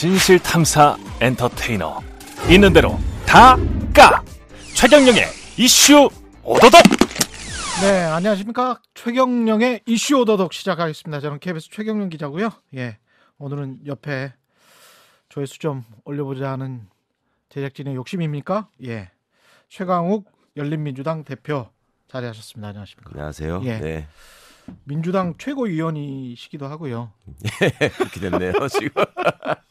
진실 탐사 엔터테이너 있는 대로 다 까 최경영의 이슈 오도독 네, 안녕하십니까. 최경령의 이슈 오더독 시작하겠습니다. 저는 KBS 최경령 기자고요. 예. 오늘은 옆에 조회수 좀 올려보자 하는 제작진의 욕심입니까? 예. 최강욱 열린민주당 대표 자리하셨습니다. 안녕하십니까. 안녕하세요. 예. 네. 민주당 최고위원이시기도 하고요. 그렇게 됐네요, 지금.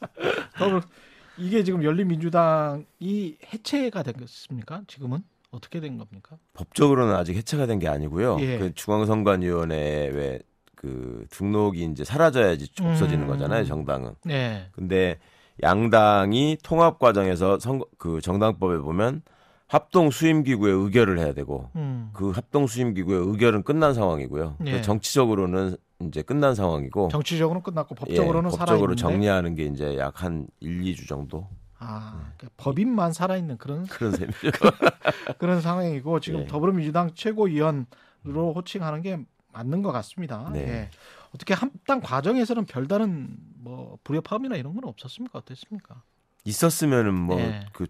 이게 지금 열린민주당이 해체가 됐습니까? 지금은 어떻게 된 겁니까? 법적으로는 아직 해체가 된 게 아니고요. 예. 그 중앙선관위원회 왜 그 등록이 이제 사라져야지 없어지는 음. 거잖아요, 정당은. 네. 근데 양당이 통합 과정에서 선거 그 정당법에 보면 합동 수임 기구에 의결을 해야 되고 음. 그 합동 수임 기구의 의결은 끝난 상황이고요. 예. 그 정치적으로는 이제 끝난 상황이고 정치적으로는 끝났고 예, 법적으로는 법적으로 살아있는데 정리하는 게 이제 약 한 1, 2주 정도 아, 그러니까 법인만 살아있는 그런 그런 셈이죠. 그런 상황이고 지금 예. 더불어민주당 최고위원으로 호칭하는 게 맞는 것 같습니다. 네. 예. 어떻게 합당 과정에서는 별다른 뭐 불협화음이나 이런 건 없었습니까? 어땠습니까? 있었으면은 뭐 네. 그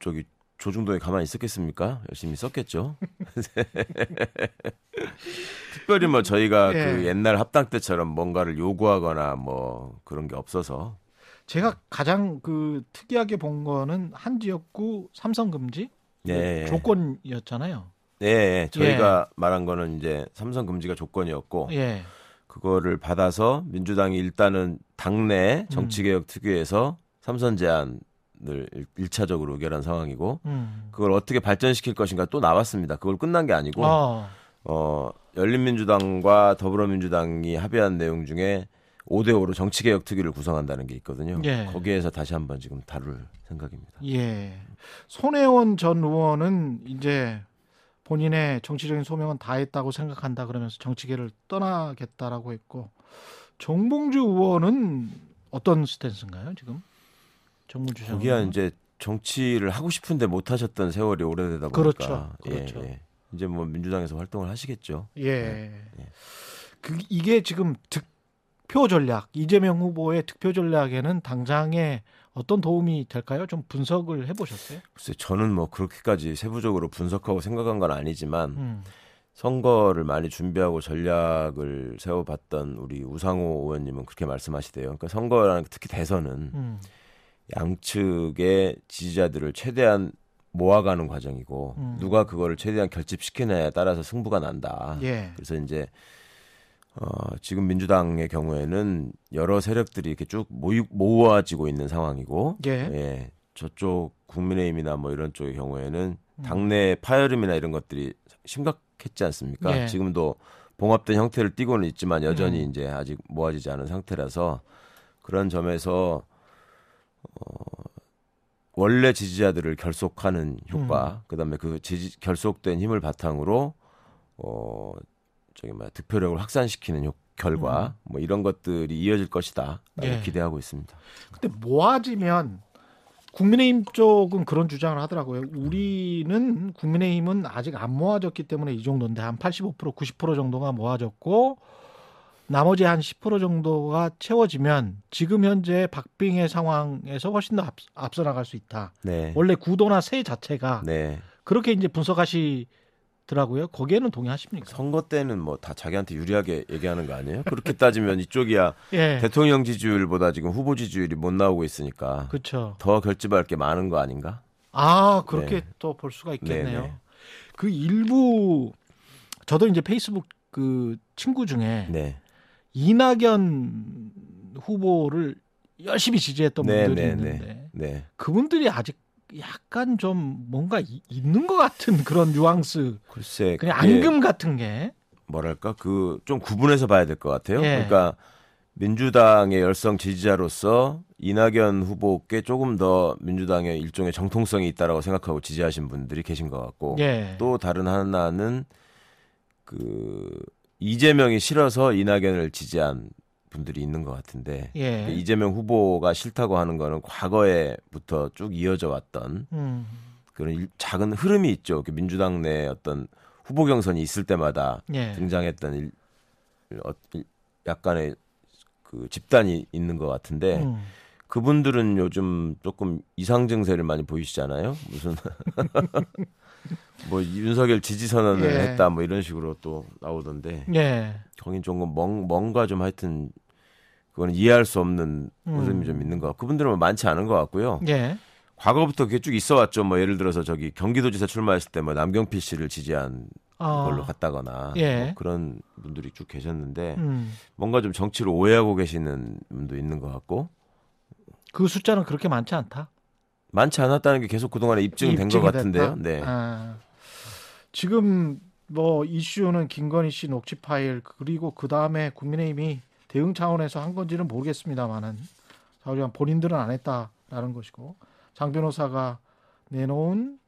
저기 조중동에 가만히 있었겠습니까? 열심히 썼겠죠. 특별히 뭐 저희가 예. 그 옛날 합당 때처럼 뭔가를 요구하거나 뭐 그런 게 없어서 제가 가장 그 특이하게 본 거는 한 지역구 삼성 금지 예. 조건이었잖아요. 예, 예. 저희가 말한 거는 이제 삼성 금지가 조건이었고 예. 그거를 받아서 민주당이 일단은 당내 음. 정치개혁 특위에서 삼선 제안 을 일- 일차적으로 의결한 상황이고 음. 그걸 어떻게 발전시킬 것인가 또 나왔습니다. 그걸 끝난 게 아니고 어. 어, 열린민주당과 더불어민주당이 합의한 내용 중에 5대 5로 정치개혁 특위를 구성한다는 게 있거든요. 예. 거기에서 다시 한번 지금 다룰 생각입니다. 예. 손혜원 전 의원은 이제 본인의 정치적인 소명은 다 했다고 생각한다 그러면서 정치계를 떠나겠다라고 했고 정봉주 의원은 어떤 스탠스인가요 지금? 정봉주 전 거기야? 이제 정치를 하고 싶은데 못 하셨던 세월이 오래되다 보니까 그렇죠. 예, 그렇죠. 예. 이제 뭐 민주당에서 활동을 하시겠죠. 예. 그 이게 지금 득표 전략 이재명 후보의 득표 전략에는 당장에 어떤 도움이 될까요? 좀 분석을 해보셨어요? 글쎄 저는 뭐 그렇게까지 세부적으로 분석하고 생각한 건 아니지만 음. 선거를 많이 준비하고 전략을 세워봤던 우리 우상호 의원님은 그렇게 말씀하시대요. 그러니까 선거라는 게 특히 대선은 음. 양측의 지지자들을 최대한 모아가는 과정이고 음. 누가 그거를 최대한 결집시키느냐에 따라서 승부가 난다. 예. 그래서 이제 어, 지금 민주당의 경우에는 여러 세력들이 이렇게 쭉 모이, 모아지고 있는 상황이고 예. 예, 저쪽 국민의힘이나 뭐 이런 쪽의 경우에는 음. 당내 파열음이나 이런 것들이 심각했지 않습니까? 예. 지금도 봉합된 형태를 띠고는 있지만 여전히 음. 이제 아직 모아지지 않은 상태라서 그런 점에서 어, 원래 지지자들을 결속하는 효과, 음. 그다음에 그 지지, 결속된 힘을 바탕으로 어 저기 뭐 득표력을 확산시키는 효, 결과, 뭐 이런 것들이 이어질 것이다. 음. 예. 기대하고 있습니다. 근데 모아지면 국민의힘 쪽은 그런 주장을 하더라고요. 우리는 국민의힘은 아직 안 모아졌기 때문에 이 정도인데 한 85% 90% 정도가 모아졌고 나머지 한 10% 정도가 채워지면 지금 현재 박빙의 상황에서 훨씬 더 앞, 앞서 나갈 수 있다. 네. 원래 구도나 세 자체가 네. 그렇게 이제 분석하시더라고요. 거기에는 동의하십니까? 선거 때는 뭐 다 자기한테 유리하게 얘기하는 거 아니에요? 그렇게 따지면 이쪽이야 예. 대통령 지지율보다 지금 후보 지지율이 못 나오고 있으니까 그렇죠. 더 결집할 게 많은 거 아닌가? 아, 그렇게 네. 또볼 수가 있겠네요. 네, 네. 그 일부 저도 이제 페이스북 그 친구 중에 네. 이낙연 후보를 열심히 지지했던 네, 분들이 네, 있는데 네. 그분들이 아직 약간 좀 뭔가 이- 있는 것 같은 그런 뉘앙스 글쎄 그냥 앙금 같은 게 뭐랄까 그 좀 구분해서 봐야 될 것 같아요. 예. 그러니까 민주당의 열성 지지자로서 이낙연 후보께 조금 더 민주당의 일종의 정통성이 있다라고 생각하고 지지하신 분들이 계신 것 같고 예. 또 다른 하나는 그 이재명이 싫어서 이낙연을 지지한 분들이 있는 것 같은데 예. 이재명 후보가 싫다고 하는 거는 과거에부터 쭉 이어져 왔던 음. 그런 일- 작은 흐름이 있죠. 그 민주당 내 어떤 후보 경선이 있을 때마다 예. 등장했던 일, 어, 일- 약간의 그 집단이 있는 것 같은데 음. 그분들은 요즘 조금 이상 증세를 많이 보이시잖아요. 무슨 뭐 윤석열 지지 선언을 예. 했다 뭐 이런 식으로 또 나오던데 예. 거긴 조금 멍, 뭔가 좀 하여튼 그거는 이해할 수 없는 음. 웃음이 좀 있는 것 같고 그분들은 뭐 많지 않은 것 같고요. 예. 과거부터 그게 쭉 있어 왔죠. 뭐 예를 들어서 저기 경기도지사 출마했을 때 뭐 남경필 씨를 지지한 아. 걸로 갔다거나 예. 뭐 그런 분들이 쭉 계셨는데 음. 뭔가 좀 정치를 오해하고 계시는 분도 있는 것 같고 그 숫자는 그렇게 많지 않다. 많지 않았다는 게 계속 그동안에 입증된 것 같은데요. 됐다? 네. 아, 지금 뭐 이슈는 김건희 씨 녹취 파일 그리고 그 다음에 국민의힘이 대응 차원에서 한 건지는 모르겠습니다만은 자우리가 본인들은 안 했다라는 것이고 장 변호사가 내놓은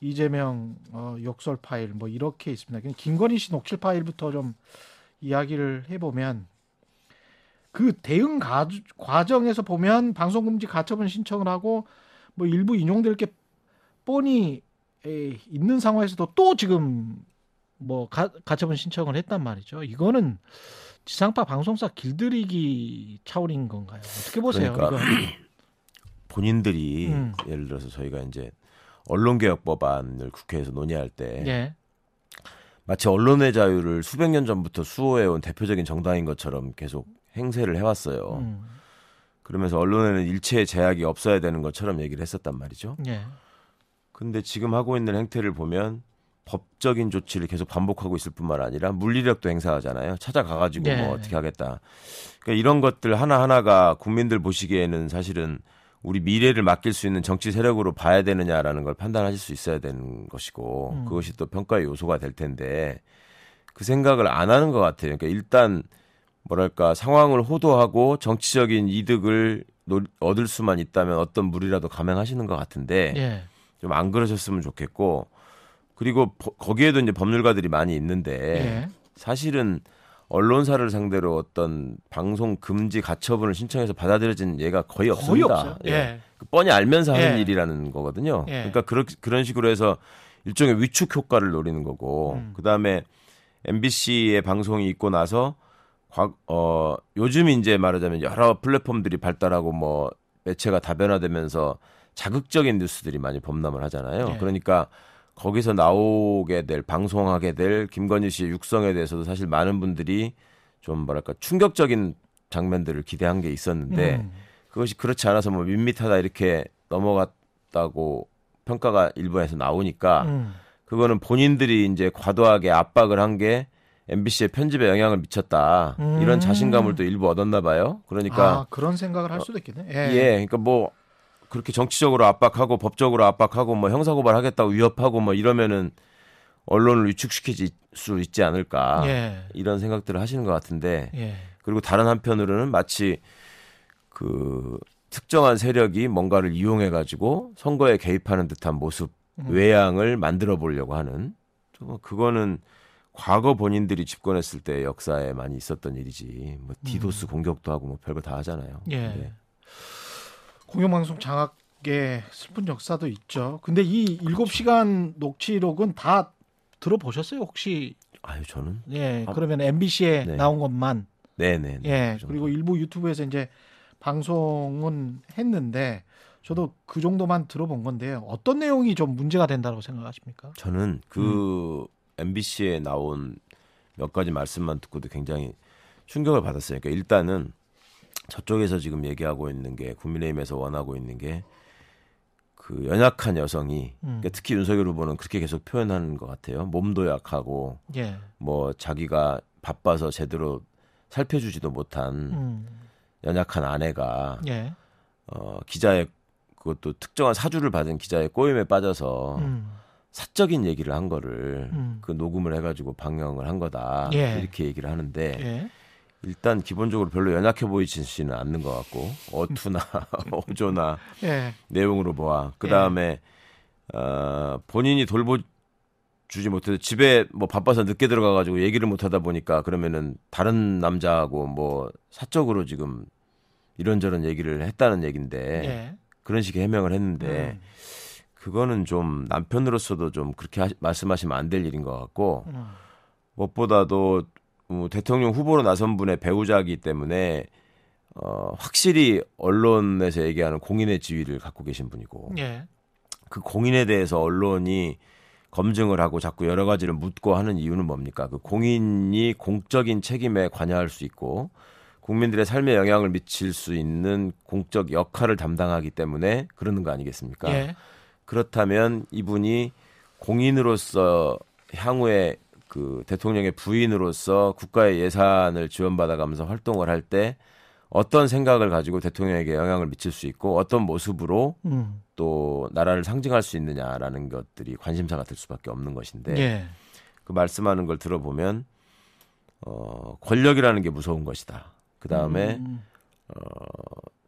이재명 어, 욕설 파일 뭐 이렇게 있습니다. 그냥 김건희 씨 녹취 파일부터 좀 이야기를 해보면 그 대응 가, 과정에서 보면 방송금지 가처분 신청을 하고 뭐 일부 인용될 게 뻔히 에, 있는 상황에서도 또 지금 뭐 가, 가처분 신청을 했단 말이죠. 이거는 지상파 방송사 길들이기 차원인 건가요? 어떻게 보세요? 그러니까? 본인들이 음. 예를 들어서 저희가 이제 언론개혁 법안을 국회에서 논의할 때 예. 마치 언론의 자유를 수백 년 전부터 수호해온 대표적인 정당인 것처럼 계속 행세를 해왔어요. 음. 그러면서 언론에는 일체의 제약이 없어야 되는 것처럼 얘기를 했었단 말이죠. 예. 근데 지금 하고 있는 행태를 보면 법적인 조치를 계속 반복하고 있을 뿐만 아니라 물리력도 행사하잖아요. 찾아가가지고 네. 뭐 어떻게 하겠다. 그러니까 이런 것들 하나하나가 국민들 보시기에는 사실은 우리 미래를 맡길 수 있는 정치 세력으로 봐야 되느냐라는 걸 판단하실 수 있어야 되는 것이고 음. 그것이 또 평가의 요소가 될 텐데 그 생각을 안 하는 것 같아요. 그러니까 일단 뭐랄까 상황을 호도하고 정치적인 이득을 노- 얻을 수만 있다면 어떤 무리라도 감행하시는 것 같은데 예. 좀안 그러셨으면 좋겠고 그리고 버- 거기에도 이제 법률가들이 많이 있는데 예. 사실은 언론사를 상대로 어떤 방송 금지 가처분을 신청해서 받아들여진 예가 거의 거의 없습니다. 없어요. 예. 그 뻔히 알면서 하는 예. 일이라는 거거든요. 예. 그러니까 그런 그런 식으로 해서 일종의 위축 효과를 노리는 거고 음. 그다음에 MBC의 방송이 있고 나서 과, 어 요즘 이제 말하자면 여러 플랫폼들이 발달하고 뭐 매체가 다변화되면서 자극적인 뉴스들이 많이 범람을 하잖아요. 예. 그러니까 거기서 나오게 될 방송하게 될 김건희 씨의 육성에 대해서도 사실 많은 분들이 좀 뭐랄까 충격적인 장면들을 기대한 게 있었는데 음. 그것이 그렇지 않아서 뭐 밋밋하다 이렇게 넘어갔다고 평가가 일부에서 나오니까 음. 그거는 본인들이 이제 과도하게 압박을 한 게 MBC의 편집에 영향을 미쳤다 음. 이런 자신감을 또 일부 얻었나 봐요. 아, 그러니까 그런 생각을 할 수도 있겠네. 예. 예. 그러니까 뭐 그렇게 정치적으로 압박하고 법적으로 압박하고 뭐 형사 고발하겠다고 위협하고 뭐 이러면은 언론을 위축시키지 수 있지 않을까 예. 이런 생각들을 하시는 것 같은데 예. 그리고 다른 한편으로는 마치 그 특정한 세력이 뭔가를 이용해 가지고 선거에 개입하는 듯한 모습 음. 외양을 만들어 보려고 하는 좀 그거는 과거 본인들이 집권했을 때 역사에 많이 있었던 일이지 뭐 디도스 공격도 하고 뭐 별거 다 하잖아요. 음. 예. 네. 공영방송 장악의 슬픈 역사도 있죠. 근데 이 7시간 녹취록은 다 들어보셨어요? 혹시 아유 저는 예, 아, 그러면 MBC에 네. 나온 것만 네네. 예, 그리고 일부 유튜브에서 이제 방송은 했는데 저도 그 정도만 들어본 건데요. 어떤 내용이 좀 문제가 된다고 생각하십니까? 저는 그 음. MBC에 나온 몇 가지 말씀만 듣고도 굉장히 충격을 받았어요. 그러니까 일단은 저쪽에서 지금 얘기하고 있는 게 국민의힘에서 원하고 있는 게 그 연약한 여성이 음. 그러니까 특히 윤석열 후보는 그렇게 계속 표현하는 것 같아요. 몸도 약하고 예. 뭐 자기가 바빠서 제대로 살펴주지도 못한 음. 연약한 아내가 예. 어 기자의 그것도 특정한 사주를 받은 기자의 꼬임에 빠져서 음. 사적인 얘기를 한 거를 음. 그 녹음을 해가지고 방영을 한 거다 예. 이렇게 얘기를 하는데 예. 일단 기본적으로 별로 연약해 보이지는 않는 것 같고 어투나 어조나 예. 내용으로 보아 그 다음에 어, 본인이 돌보 주지 못해서 집에 뭐 바빠서 늦게 들어가가지고 얘기를 못하다 보니까 그러면은 다른 남자하고 뭐 사적으로 지금 이런저런 얘기를 했다는 얘긴데 예. 그런 식의 해명을 했는데 음. 그거는 좀 남편으로서도 좀 그렇게 하- 말씀하시면 안 될 일인 것 같고 음. 무엇보다도 어, 대통령 후보로 나선 분의 배우자이기 때문에 어, 확실히 언론에서 얘기하는 공인의 지위를 갖고 계신 분이고 예. 그 공인에 대해서 언론이 검증을 하고 자꾸 여러 가지를 묻고 하는 이유는 뭡니까? 그 공인이 공적인 책임에 관여할 수 있고 국민들의 삶에 영향을 미칠 수 있는 공적 역할을 담당하기 때문에 그러는 거 아니겠습니까? 예. 그렇다면 이분이 공인으로서 향후에 그 대통령의 부인으로서 국가의 예산을 지원받아가면서 활동을 할 때 어떤 생각을 가지고 대통령에게 영향을 미칠 수 있고 어떤 모습으로 음. 또 나라를 상징할 수 있느냐라는 것들이 관심사가 될 수밖에 없는 것인데 예. 그 말씀하는 걸 들어보면 어 권력이라는 게 무서운 것이다. 그 다음에 음.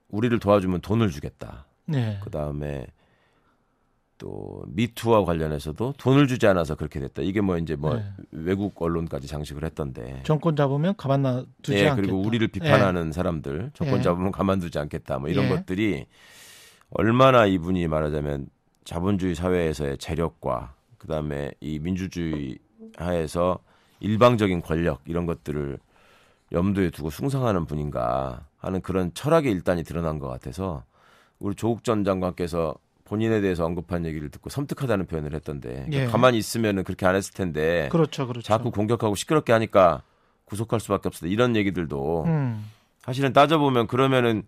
우리를 도와주면 돈을 주겠다. 네. 그 다음에 또 미투와 관련해서도 돈을 주지 않아서 그렇게 됐다. 이게 뭐 이제 뭐 네. 외국 언론까지 장식을 했던데. 정권 잡으면 가만 놔 두지 예, 않겠다. 그리고 우리를 비판하는 사람들 정권 예. 잡으면 가만두지 않겠다. 뭐 이런 예. 것들이 얼마나 이분이 말하자면 자본주의 사회에서의 재력과 그다음에 이 민주주의 하에서 일방적인 권력 이런 것들을 염두에 두고 숭상하는 분인가 하는 그런 철학의 일단이 드러난 것 같아서 우리 조국 전 장관께서 본인에 대해서 언급한 얘기를 듣고 섬뜩하다는 표현을 했던데 그러니까 예. 가만히 있으면은 그렇게 안 했을 텐데 그렇죠, 그렇죠. 자꾸 공격하고 시끄럽게 하니까 구속할 수밖에 없다 이런 얘기들도 음. 사실은 따져보면 그러면은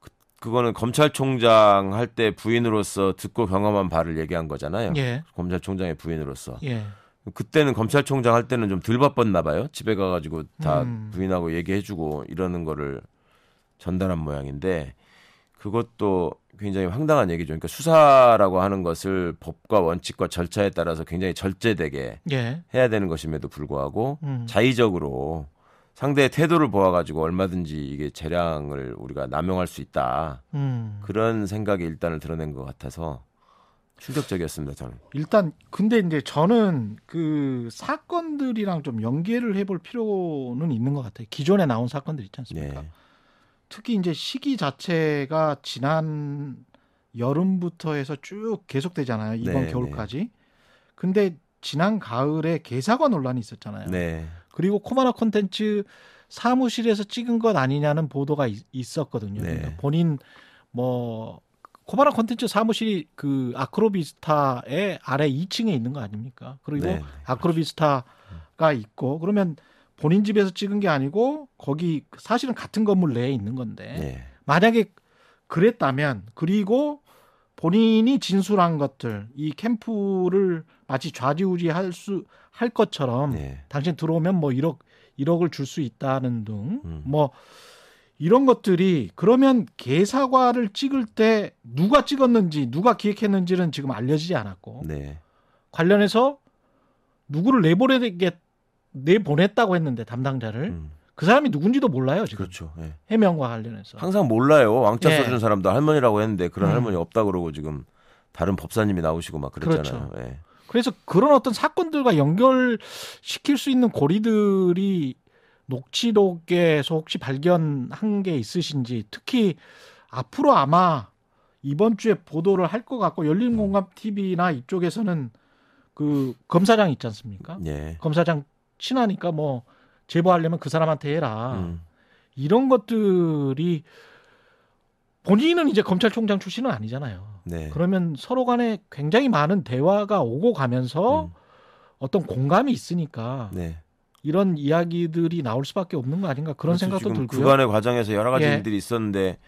그- 그거는 검찰총장 할 때 부인으로서 듣고 경험한 바를 얘기한 거잖아요. 예. 검찰총장의 부인으로서. 예. 그때는 검찰총장 할 때는 좀 덜 바빴나 봐요. 집에 가가지고 다 음. 부인하고 얘기해주고 이러는 거를 전달한 모양인데 그것도 굉장히 황당한 얘기죠. 그러니까 수사라고 하는 것을 법과 원칙과 절차에 따라서 굉장히 절제되게 예. 해야 되는 것임에도 불구하고 음. 자의적으로 상대의 태도를 보아가지고 얼마든지 이게 재량을 우리가 남용할 수 있다. 음. 그런 생각이 일단을 드러낸 것 같아서 충격적이었습니다. 저는. 일단 근데 이제 저는 그 사건들이랑 좀 연계를 해볼 필요는 있는 것 같아요. 기존에 나온 사건들 있지 않습니까? 예. 특히 이제 시기 자체가 지난 여름부터 해서 쭉 계속되잖아요. 이번 네, 겨울까지. 근데 지난 가을에 개사과 논란이 있었잖아요. 네. 그리고 코바나 콘텐츠 사무실에서 찍은 것 아니냐는 보도가 있, 있었거든요. 네. 그러니까 본인 뭐 코바나 콘텐츠 사무실이 그 아크로비스타의 아래 2층에 있는 거 아닙니까? 그리고 네. 아크로비스타가 있고 그러면 본인 집에서 찍은 게 아니고 거기 사실은 같은 건물 내에 있는 건데 네. 만약에 그랬다면 그리고 본인이 진술한 것들 이 캠프를 마치 좌지우지할 수 할 것처럼 네. 당신 들어오면 뭐 1억 1억을 줄 수 있다는 등 음. 뭐 이런 것들이 그러면 개사과를 찍을 때 누가 찍었는지 누가 기획했는지는 지금 알려지지 않았고 네. 관련해서 누구를 내보내게 내보냈다고 했는데 담당자를 음. 그 사람이 누군지도 몰라요 지금 그렇죠. 예. 해명과 관련해서 항상 몰라요. 왕자 예. 써주는 사람도 할머니라고 했는데 그런 음. 할머니 없다 그러고 지금 다른 법사님이 나오시고 막 그랬잖아요. 예. 그래서 그런 어떤 사건들과 연결시킬 수 있는 고리들이 녹취록에서 혹시 발견한 게 있으신지 특히 앞으로 아마 이번 주에 보도를 할 것 같고 열린 공감 TV나 이쪽에서는 그 검사장 있지 않습니까? 예. 검사장 친하니까 뭐 제보하려면 그 사람한테 해라. 음. 이런 것들이 본인은 이제 검찰총장 출신은 아니잖아요. 네. 그러면 서로 간에 굉장히 많은 대화가 오고 가면서 음. 어떤 공감이 있으니까 네. 이런 이야기들이 나올 수밖에 없는 거 아닌가 그런 그래서 생각도 들고요. 그간의 과정에서 여러 가지 예. 일들이 있었는데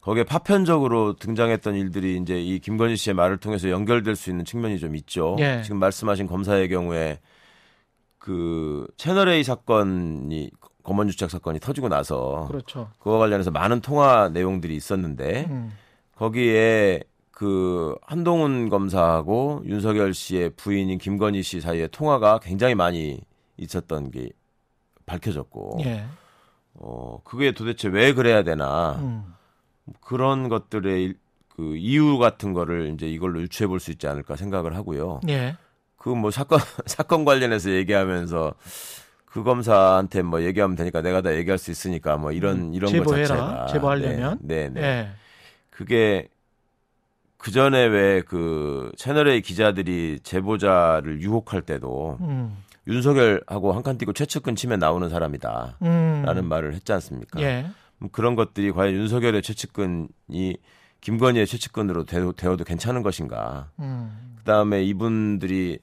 거기에 파편적으로 등장했던 일들이 이제 이 김건희 씨의 말을 통해서 연결될 수 있는 측면이 좀 있죠. 예. 지금 말씀하신 검사의 경우에 그 채널 A 사건이 검언유착 사건이 터지고 나서 그렇죠. 그와 관련해서 많은 통화 내용들이 있었는데 음. 거기에 그 한동훈 검사하고 윤석열 씨의 부인인 김건희 씨 사이에 통화가 굉장히 많이 있었던 게 밝혀졌고 예. 어 그게 도대체 왜 그래야 되나 음. 그런 것들의 일- 그 이유 같은 거를 이제 이걸로 유추해 볼 수 있지 않을까 생각을 하고요. 예. 그 뭐 사건 사건 관련해서 얘기하면서 그 검사한테 뭐 얘기하면 되니까 내가 다 얘기할 수 있으니까 뭐 이런 음, 이런 거 제보해라. 자체가 제보하려면. 네, 네, 네. 예. 그게 그 전에 왜 그 채널A 기자들이 제보자를 유혹할 때도 음. 윤석열하고 한칸 띄고 최측근 치면 나오는 사람이다라는 음. 말을 했지 않습니까? 예. 그런 것들이 과연 윤석열의 최측근이 김건희의 최측근으로 되어, 되어도 괜찮은 것인가. 음. 그 다음에 이분들이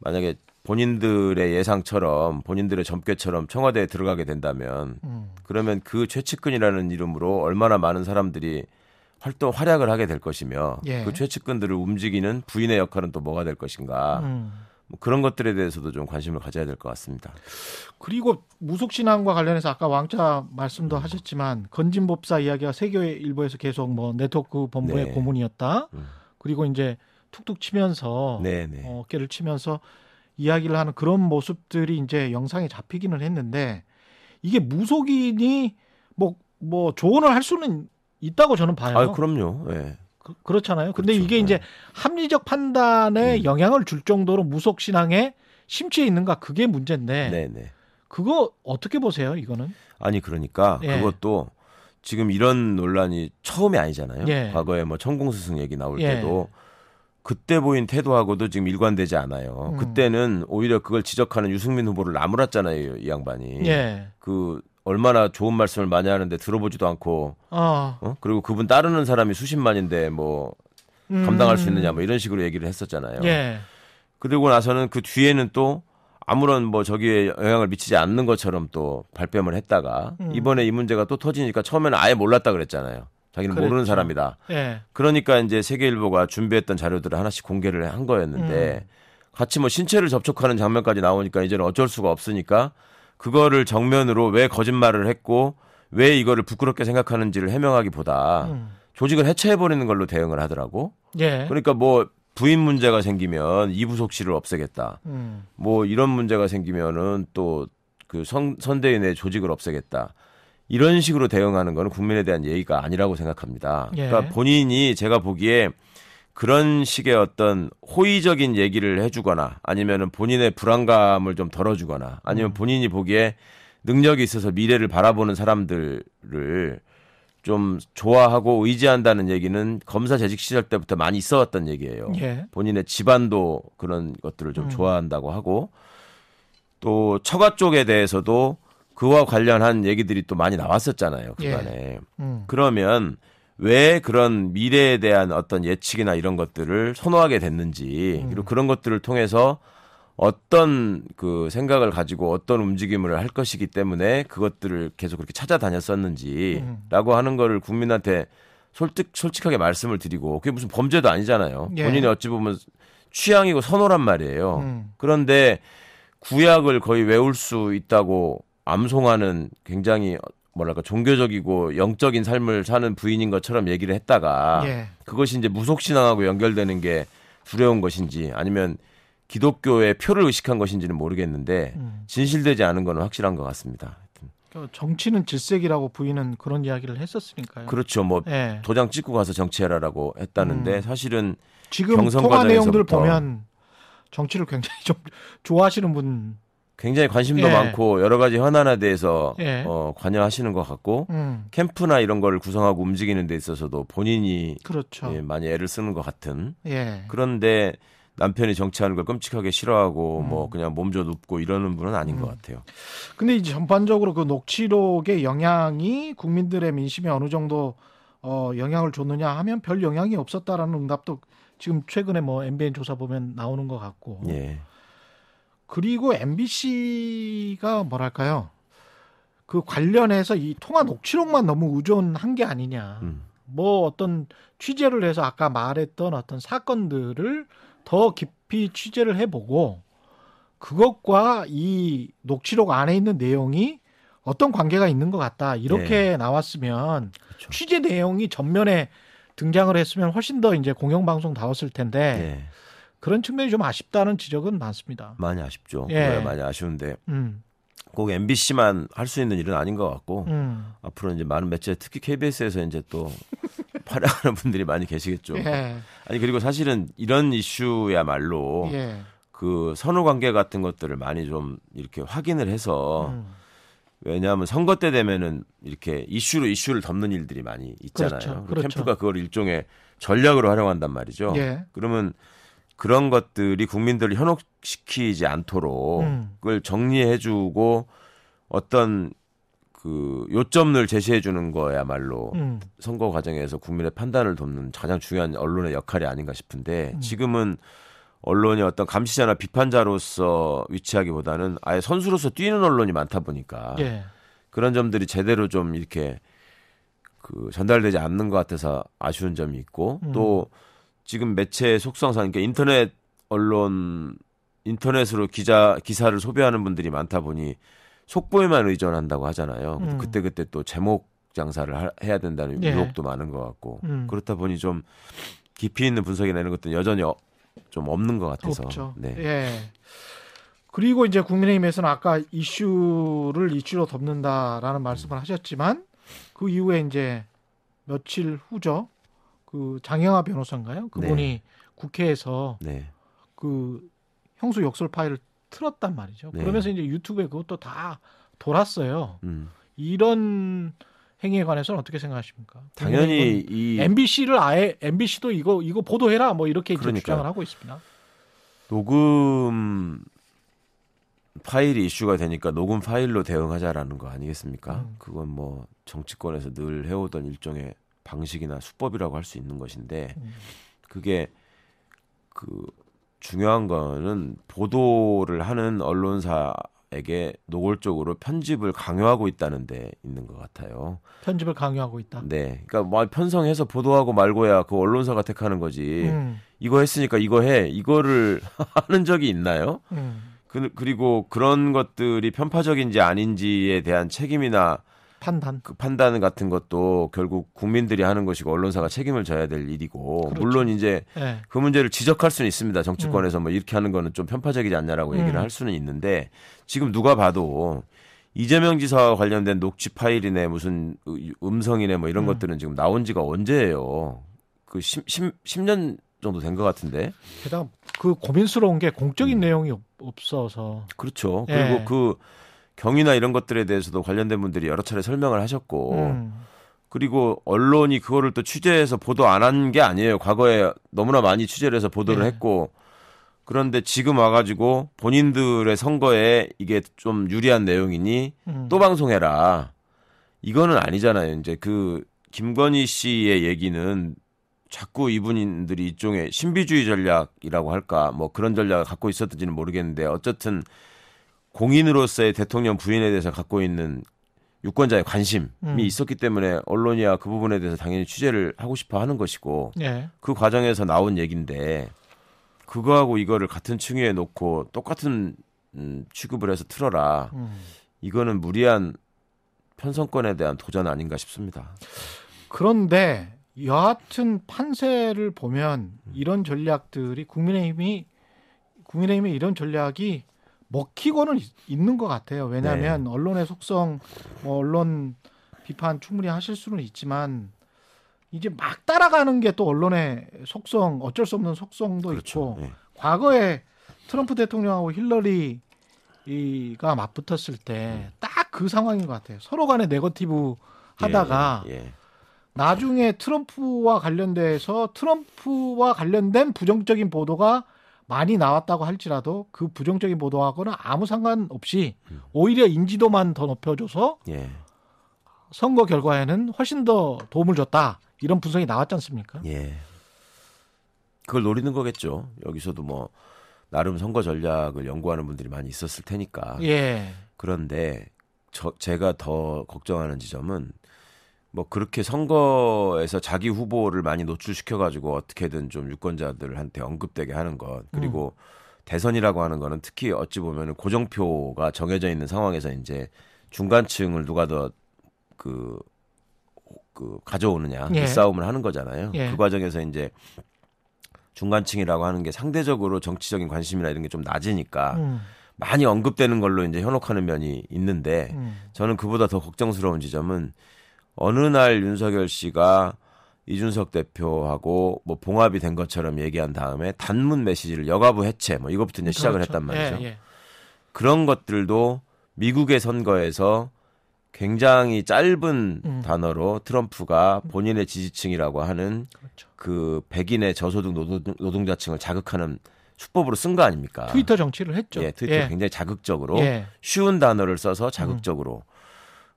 만약에 본인들의 예상처럼 본인들의 점괘처럼 청와대에 들어가게 된다면 음. 그러면 그 최측근이라는 이름으로 얼마나 많은 사람들이 활동 활약을 하게 될 것이며 예. 그 최측근들을 움직이는 부인의 역할은 또 뭐가 될 것인가 음. 뭐 그런 것들에 대해서도 좀 관심을 가져야 될 것 같습니다. 그리고 무속 신앙과 관련해서 아까 왕자 말씀도 하셨지만 건진법사 이야기가 세계 일보에서 계속 뭐 네트워크 본부의 네. 고문이었다. 음. 그리고 이제 툭툭 치면서 네네. 어, 어깨를 치면서 이야기를 하는 그런 모습들이 이제 영상에 잡히기는 했는데 이게 무속인이 뭐뭐 조언을 할 수는 있다고 저는 봐요. 아 그럼요. 예. 그, 그렇잖아요. 근데 그렇죠. 이게 이제 네. 합리적 판단에 음. 영향을 줄 정도로 무속 신앙에 심취해 있는가 그게 문제인데 네네. 그거 어떻게 보세요? 이거는 아니 그러니까 예. 그것도 지금 이런 논란이 처음이 아니잖아요. 예. 과거에 뭐 천공 스승 얘기 나올 예. 때도 그때 보인 태도하고도 지금 일관되지 않아요. 음. 그때는 오히려 그걸 지적하는 유승민 후보를 나무랐잖아요, 이 양반이. 예. 그 얼마나 좋은 말씀을 많이 하는데 들어보지도 않고 어. 어? 그리고 그분 따르는 사람이 수십만인데 뭐 음. 감당할 수 있느냐 뭐 이런 식으로 얘기를 했었잖아요. 예. 그리고 나서는 그 뒤에는 또 아무런 뭐 저기에 영향을 미치지 않는 것처럼 또 발뺌을 했다가 음. 이번에 이 문제가 또 터지니까 처음에는 아예 몰랐다 그랬잖아요. 자기는 모르는 그랬죠. 사람이다. 예. 그러니까 이제 세계일보가 준비했던 자료들을 하나씩 공개를 한 거였는데 같이 뭐 신체를 접촉하는 장면까지 나오니까 이제는 어쩔 수가 없으니까 그거를 정면으로 왜 거짓말을 했고 왜 이거를 부끄럽게 생각하는지를 해명하기보다 음. 조직을 해체해버리는 걸로 대응을 하더라고. 예. 그러니까 뭐 부인 문제가 생기면 이부속실을 없애겠다. 음. 뭐 이런 문제가 생기면은 또 그 선대인의 조직을 없애겠다. 이런 식으로 대응하는 거는 국민에 대한 예의가 아니라고 생각합니다. 예. 그러니까 본인이 제가 보기에 그런 식의 어떤 호의적인 얘기를 해주거나 아니면은 본인의 불안감을 좀 덜어주거나 아니면 본인이 보기에 능력이 있어서 미래를 바라보는 사람들을 좀 좋아하고 의지한다는 얘기는 검사 재직 시절 때부터 많이 있어 왔던 얘기예요. 예. 본인의 집안도 그런 것들을 좀 음. 좋아한다고 하고 또 처가 쪽에 대해서도 그와 관련한 얘기들이 또 많이 나왔었잖아요. 예. 그간에. 음. 그러면 왜 그런 미래에 대한 어떤 예측이나 이런 것들을 선호하게 됐는지 음. 그리고 그런 것들을 통해서 어떤 그 생각을 가지고 어떤 움직임을 할 것이기 때문에 그것들을 계속 그렇게 음. 찾아다녔었는지라고 하는 거를 국민한테 솔직 솔직하게 말씀을 드리고 그게 무슨 범죄도 아니잖아요. 예. 본인이 어찌 보면 취향이고 선호란 말이에요. 음. 그런데 구약을 거의 외울 수 있다고 암송하는 굉장히 뭐랄까 종교적이고 영적인 삶을 사는 부인인 것처럼 얘기를 했다가 예. 그것이 이제 무속 신앙하고 연결되는 게 두려운 것인지 아니면 기독교의 표를 의식한 것인지는 모르겠는데 음. 진실되지 않은 거는 확실한 것 같습니다. 그 정치는 질색이라고 부인은 그런 이야기를 했었으니까요. 그렇죠. 뭐 예. 도장 찍고 가서 정치해라라고 했다는데 음. 사실은 지금 경선 통화 내용들 과정에서부터 보면 정치를 굉장히 좀 좋아하시는 분. 굉장히 관심도 예. 많고 여러 가지 현안에 대해서 예. 어, 관여하시는 것 같고 음. 캠프나 이런 거를 구성하고 움직이는 데 있어서도 본인이 그렇죠. 예, 많이 애를 쓰는 것 같은 예. 그런데 남편이 정치하는 걸 끔찍하게 싫어하고 음. 뭐 그냥 몸져 눕고 이러는 분은 아닌 것 음. 같아요. 근데 이제 전반적으로 그 녹취록의 영향이 국민들의 민심에 어느 정도 어, 영향을 줬느냐 하면 별 영향이 없었다라는 응답도 지금 최근에 뭐 MBN 조사 보면 나오는 것 같고. 예. 그리고 MBC가 뭐랄까요? 그 관련해서 이 통화 녹취록만 너무 의존한 게 아니냐. 음. 뭐 어떤 취재를 해서 아까 말했던 어떤 사건들을 더 깊이 취재를 해보고 그것과 이 녹취록 안에 있는 내용이 어떤 관계가 있는 것 같다 이렇게 나왔으면 그렇죠. 취재 내용이 전면에 등장을 했으면 훨씬 더 이제 공영방송 다웠을 텐데 예. 그런 측면이 좀 아쉽다는 지적은 많습니다. 많이 아쉽죠. 예. 네, 많이 아쉬운데 음, 꼭 MBC만 할 수 있는 일은 아닌 것 같고 음, 앞으로 이제 많은 매체 특히 KBS에서 이제 또 활약하는 분들이 많이 계시겠죠. 예, 아니 그리고 사실은 이런 이슈야말로 예, 그 선후 관계 같은 것들을 많이 좀 이렇게 확인을 해서 음, 왜냐하면 선거 때 되면은 이렇게 이슈로 이슈를 덮는 일들이 많이 있잖아요. 그렇죠. 그렇죠. 캠프가 그걸 일종의 전략으로 활용한단 말이죠. 예, 그러면 그런 것들이 국민들을 현혹시키지 않도록 음. 그걸 정리해주고 어떤 그 요점을 제시해 주는 거야말로 음. 선거 과정에서 국민의 판단을 돕는 가장 중요한 언론의 역할이 아닌가 싶은데 음. 지금은 언론이 어떤 감시자나 비판자로서 위치하기보다는 아예 선수로서 뛰는 언론이 많다 보니까 예. 그런 점들이 제대로 좀 이렇게 그 전달되지 않는 것 같아서 아쉬운 점이 있고 음. 또 지금 매체의 속성상 그러니까 인터넷 언론 인터넷으로 기자 기사를 소비하는 분들이 많다 보니 속보에만 의존한다고 하잖아요. 음. 그때 그때 또 제목 장사를 하- 해야 된다는 예. 유혹도 많은 것 같고 음. 그렇다 보니 좀 깊이 있는 분석이나 이런 것들은 여전히 어- 좀 없는 것 같아서 없죠. 네. 예. 그리고 이제 국민의힘에서는 아까 이슈를 이슈로 덮는다라는 말씀을 하셨지만 그 이후에 이제 며칠 후죠. 그 장영하 변호사인가요? 그분이 네. 국회에서 네. 그 형수 욕설 파일을 틀었단 말이죠. 네. 그러면서 이제 유튜브에 그것도 다 돌았어요. 음. 이런 행위에 관해서는 어떻게 생각하십니까? 당연히 이 MBC를 아예 MBC도 이거 이거 보도해라 뭐 이렇게. 주장을 하고 있습니다. 녹음 파일이 이슈가 되니까 녹음 파일로 대응하자라는 거 아니겠습니까? 음. 그건 뭐 정치권에서 늘 해오던 일종의 방식이나 수법이라고 할 수 있는 것인데 음. 그게 그 중요한 거는 보도를 하는 언론사에게 노골적으로 편집을 강요하고 있다는 데 있는 것 같아요. 편집을 강요하고 있다. 네. 그러니까 뭐 편성해서 보도하고 말고야 그 언론사가 택하는 거지. 음, 이거 했으니까 이거 해. 이거를 하는 적이 있나요? 음. 그, 그리고 그런 것들이 편파적인지 아닌지에 대한 책임이나 판단. 그 판단 같은 것도 결국 국민들이 하는 것이고 언론사가 책임을 져야 될 일이고 그렇죠. 물론 이제 예. 그 문제를 지적할 수는 있습니다. 정치권에서 뭐 이렇게 하는 거는 좀 편파적이지 않냐라고 얘기를 음. 할 수는 있는데 지금 누가 봐도 이재명 지사와 관련된 녹취 파일이네 무슨 음성이네 뭐 이런 음. 것들은 지금 나온 지가 언제예요? 그 10, 10, 10년 정도 된 것 같은데. 게다가 그 고민스러운 게 공적인 음. 내용이 없, 없어서. 그렇죠. 예. 그리고 그 경위나 이런 것들에 대해서도 관련된 분들이 여러 차례 설명을 하셨고 음. 그리고 언론이 그거를 또 취재해서 보도 안 한 게 아니에요. 과거에 너무나 많이 취재를 해서 보도를 예. 했고 그런데 지금 와가지고 본인들의 선거에 이게 좀 유리한 내용이니 음. 또 방송해라. 이거는 아니잖아요. 이제 그 김건희 씨의 얘기는 자꾸 이분들이 일종의 신비주의 전략이라고 할까 뭐 그런 전략을 갖고 있었는지는 모르겠는데 어쨌든 공인으로서의 대통령 부인에 대해서 갖고 있는 유권자의 관심이 음. 있었기 때문에 언론이야 그 부분에 대해서 당연히 취재를 하고 싶어 하는 것이고 예. 그 과정에서 나온 얘기인데 그거하고 이거를 같은 층위에 놓고 똑같은 음, 취급을 해서 틀어라. 음. 이거는 무리한 편성권에 대한 도전 아닌가 싶습니다. 그런데 여하튼 판세를 보면 이런 전략들이 국민의힘이 국민의힘의 이런 전략이 먹히고는 있- 있는 것 같아요. 왜냐하면 네. 언론의 속성, 뭐 언론 비판 충분히 하실 수는 있지만 이제 막 따라가는 게 또 언론의 속성, 어쩔 수 없는 속성도 있고 예. 과거에 트럼프 대통령하고 힐러리가 맞붙었을 때 딱 그 상황인 것 같아요. 서로 간에 네거티브 하다가 예, 예. 나중에 트럼프와 관련돼서 트럼프와 관련된 부정적인 보도가 많이 나왔다고 할지라도 그 부정적인 보도하고는 아무 상관없이 오히려 인지도만 더 높여줘서 예. 선거 결과에는 훨씬 더 도움을 줬다. 이런 분석이 나왔지 않습니까? 예. 그걸 노리는 거겠죠. 여기서도 뭐 나름 선거 전략을 연구하는 분들이 많이 있었을 테니까. 예. 그런데 저 제가 더 걱정하는 지점은 뭐 그렇게 선거에서 자기 후보를 많이 노출시켜 가지고 어떻게든 좀 유권자들한테 언급되게 하는 것 그리고 대선이라고 하는 거는 특히 어찌 보면은 고정표가 정해져 있는 상황에서 이제 중간층을 누가 더그 그 가져오느냐 예. 이 싸움을 하는 거잖아요. 예. 그 과정에서 이제 중간층이라고 하는 게 상대적으로 정치적인 관심이나 이런 게 좀 낮으니까 음, 많이 언급되는 걸로 이제 현혹하는 면이 있는데 음. 저는 그보다 더 걱정스러운 지점은 어느 날 윤석열 씨가 이준석 대표하고 뭐 봉합이 된 것처럼 얘기한 다음에 단문 메시지를 여가부 해체 뭐 이것부터 이제 시작을 그렇죠. 했단 말이죠. 예, 예. 그런 것들도 미국의 선거에서 굉장히 짧은 음. 단어로 트럼프가 본인의 지지층이라고 하는 그렇죠. 그 백인의 저소득 노동, 노동자층을 자극하는 수법으로 쓴 거 아닙니까? 트위터 정치를 했죠. 예, 트위터 예. 굉장히 자극적으로 예. 쉬운 단어를 써서 자극적으로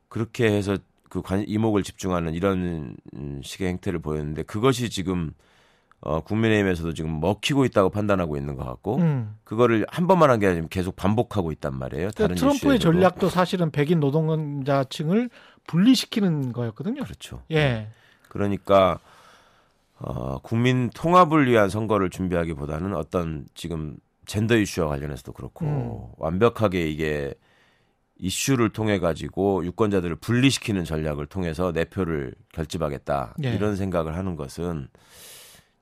그렇게 해서 그 관, 이목을 집중하는 이런 식의 행태를 보였는데 그것이 지금 어, 국민의힘에서도 지금 먹히고 있다고 판단하고 있는 것 같고 음. 그거를 한 번만 한 게 아니라 계속 반복하고 있단 말이에요. 다른 트럼프의 이슈에서도. 전략도 사실은 백인 노동자층을 분리시키는 거였거든요. 그렇죠. 예. 그러니까 어, 국민 통합을 위한 선거를 준비하기보다는 어떤 지금 젠더 이슈와 관련해서도 그렇고 음. 완벽하게 이게 이슈를 통해 가지고 유권자들을 분리시키는 전략을 통해서 내 표를 결집하겠다 예. 이런 생각을 하는 것은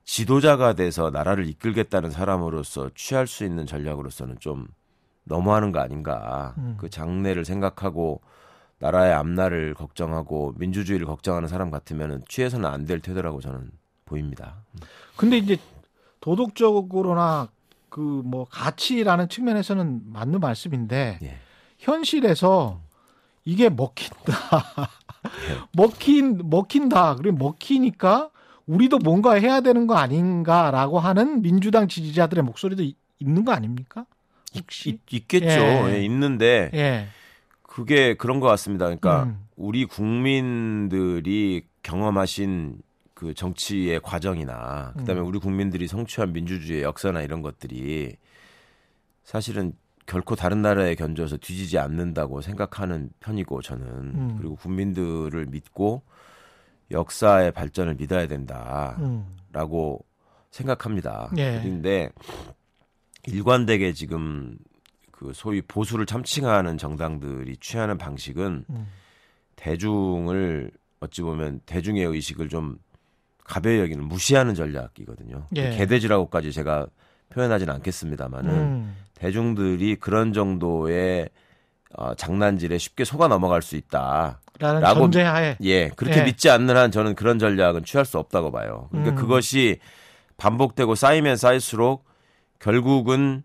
지도자가 돼서 나라를 이끌겠다는 사람으로서 취할 수 있는 전략으로서는 좀 너무하는 거 아닌가 음. 그 장래를 생각하고 나라의 앞날을 걱정하고 민주주의를 걱정하는 사람 같으면 취해서는 안 될 태도라고 저는 보입니다. 근데 이제 도덕적으로나 그 뭐 가치라는 측면에서는 맞는 말씀인데 예. 현실에서 이게 먹힌다. 예. 먹힌 먹힌다. 그리고 먹히니까 우리도 뭔가 해야 되는 거 아닌가라고 하는 민주당 지지자들의 목소리도 이- 있는 거 아닙니까? 혹시? 있, 겠죠 예. 예, 있는데 예. 그게 그런 것 같습니다. 그러니까 음. 우리 국민들이 경험하신 그 정치의 과정이나 그다음에 음. 우리 국민들이 성취한 민주주의의 역사나 이런 것들이 사실은 결코 다른 나라에 견줘서 뒤지지 않는다고 생각하는 편이고 저는 음. 그리고 국민들을 믿고 역사의 발전을 믿어야 된다라고 음. 생각합니다. 예. 그런데 일관되게 지금 그 소위 보수를 참칭하는 정당들이 취하는 방식은 음. 대중을 어찌 보면 대중의 의식을 좀 가벼이 여기는 무시하는 전략이거든요. 예. 개돼지라고까지 제가 표현하지는 않겠습니다만은 음. 대중들이 그런 정도의 어, 장난질에 쉽게 속아 넘어갈 수 있다. 라는 라고 전제하에 예, 그렇게 예. 믿지 않는 한 저는 그런 전략은 취할 수 없다고 봐요. 그러니까 음. 그것이 반복되고 쌓이면 쌓일수록 결국은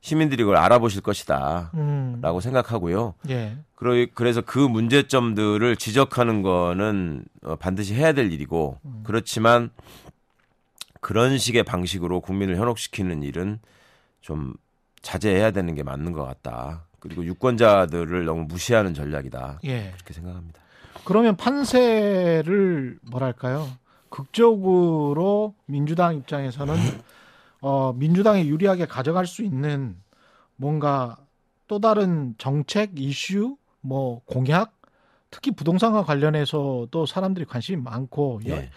시민들이 그걸 알아보실 것이다. 음. 라고 생각하고요. 예. 그러- 그래서 그 문제점들을 지적하는 거는 어, 반드시 해야 될 일이고 음. 그렇지만 그런 식의 방식으로 국민을 현혹시키는 일은 좀 자제해야 되는 게 맞는 것 같다. 그리고 유권자들을 너무 무시하는 전략이다. 예. 그렇게 생각합니다. 그러면 판세를 뭐랄까요? 극적으로 민주당 입장에서는 어, 민주당이 유리하게 가져갈 수 있는 뭔가 또 다른 정책 이슈 뭐 공약 특히 부동산과 관련해서도 사람들이 관심이 많고 여- 예.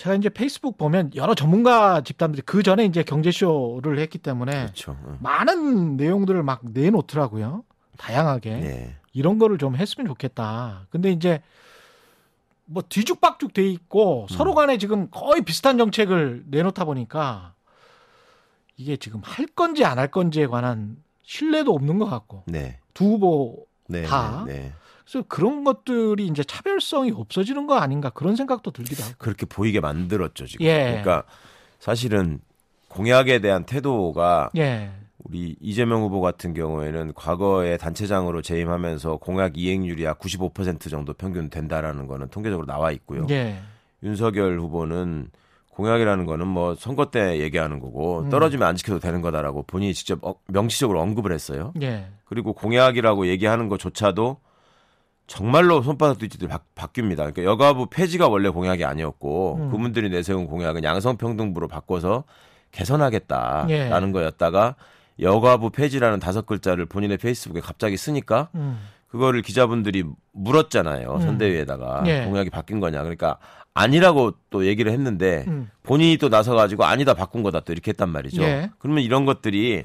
제가 이제 페이스북 보면 여러 전문가 집단들이 그 전에 이제 경제쇼를 했기 때문에 그렇죠. 응. 많은 내용들을 막 내놓더라고요. 다양하게. 네. 이런 거를 좀 했으면 좋겠다. 근데 이제 뭐 뒤죽박죽 돼 있고 음. 서로 간에 지금 거의 비슷한 정책을 내놓다 보니까 이게 지금 할 건지 안 할 건지에 관한 신뢰도 없는 것 같고 네. 두 후보 네. 다? 네. 네. 그래서 그런 것들이 이제 차별성이 없어지는 거 아닌가 그런 생각도 들기도 하고. 그렇게 보이게 만들었죠, 지금. 예. 그러니까 사실은 공약에 대한 태도가 예. 우리 이재명 후보 같은 경우에는 과거에 단체장으로 재임하면서 공약 이행률이 약 95% 정도 평균 된다라는 거는 통계적으로 나와 있고요. 예. 윤석열 후보는 공약이라는 거는 뭐 선거 때 얘기하는 거고 음. 떨어지면 안 지켜도 되는 거다라고 본인이 직접 어- 명시적으로 언급을 했어요. 예. 그리고 공약이라고 얘기하는 것조차도 정말로 손바닥 뒤집듯이 바, 바뀝니다. 그러니까 여가부 폐지가 원래 공약이 아니었고 음. 그분들이 내세운 공약은 양성평등부로 바꿔서 개선하겠다라는 예. 거였다가 여가부 폐지라는 다섯 글자를 본인의 페이스북에 갑자기 쓰니까 음. 그거를 기자분들이 물었잖아요. 음. 선대위에다가 예. 공약이 바뀐 거냐. 그러니까 아니라고 또 얘기를 했는데 음. 본인이 또 나서 가지고 아니다 바꾼 거다 또 이렇게 했단 말이죠. 예. 그러면 이런 것들이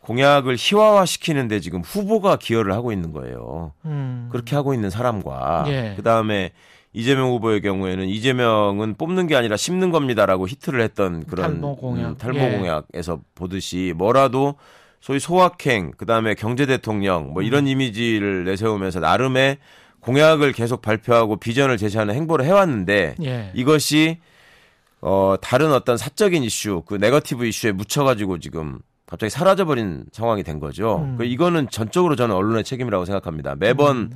공약을 희화화 시키는데 지금 후보가 기여를 하고 있는 거예요. 음. 그렇게 하고 있는 사람과 예. 그 다음에 이재명 후보의 경우에는 이재명은 뽑는 게 아니라 심는 겁니다라고 히트를 했던 그런 탈모 공약. 음, 탈모 예. 공약에서 보듯이 뭐라도 소위 소확행 그다음에 경제 대통령 뭐 이런 음. 이미지를 내세우면서 나름의 공약을 계속 발표하고 비전을 제시하는 행보를 해왔는데 예. 이것이 어 다른 어떤 사적인 이슈 그 네거티브 이슈에 묻혀가지고 지금 갑자기 사라져버린 상황이 된 거죠. 음. 그 이거는 전적으로 저는 언론의 책임이라고 생각합니다. 매번 음.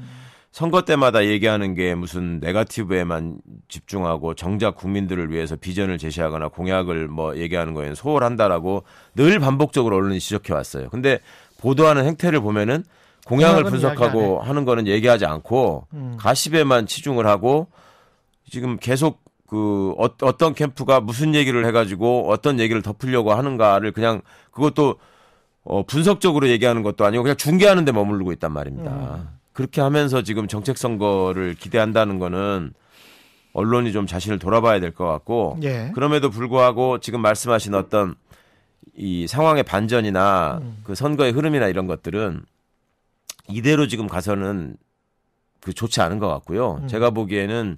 선거 때마다 얘기하는 게 무슨 네거티브에만 집중하고 정작 국민들을 위해서 비전을 제시하거나 공약을 뭐 얘기하는 거에는 소홀한다라고 늘 반복적으로 언론이 지적해 왔어요. 근데 보도하는 행태를 보면은 공약을 분석하고 하는 거는 얘기하지 않고 음. 가십에만 치중을 하고 지금 계속 그 어, 어떤 캠프가 무슨 얘기를 해가지고 어떤 얘기를 덮으려고 하는가를 그냥 그것도 어, 분석적으로 얘기하는 것도 아니고 그냥 중계하는 데 머무르고 있단 말입니다. 음. 그렇게 하면서 지금 정책 선거를 기대한다는 거는 언론이 좀 자신을 돌아봐야 될 것 같고 예. 그럼에도 불구하고 지금 말씀하신 어떤 이 상황의 반전이나 음. 그 선거의 흐름이나 이런 것들은 이대로 지금 가서는 그 좋지 않은 것 같고요. 음. 제가 보기에는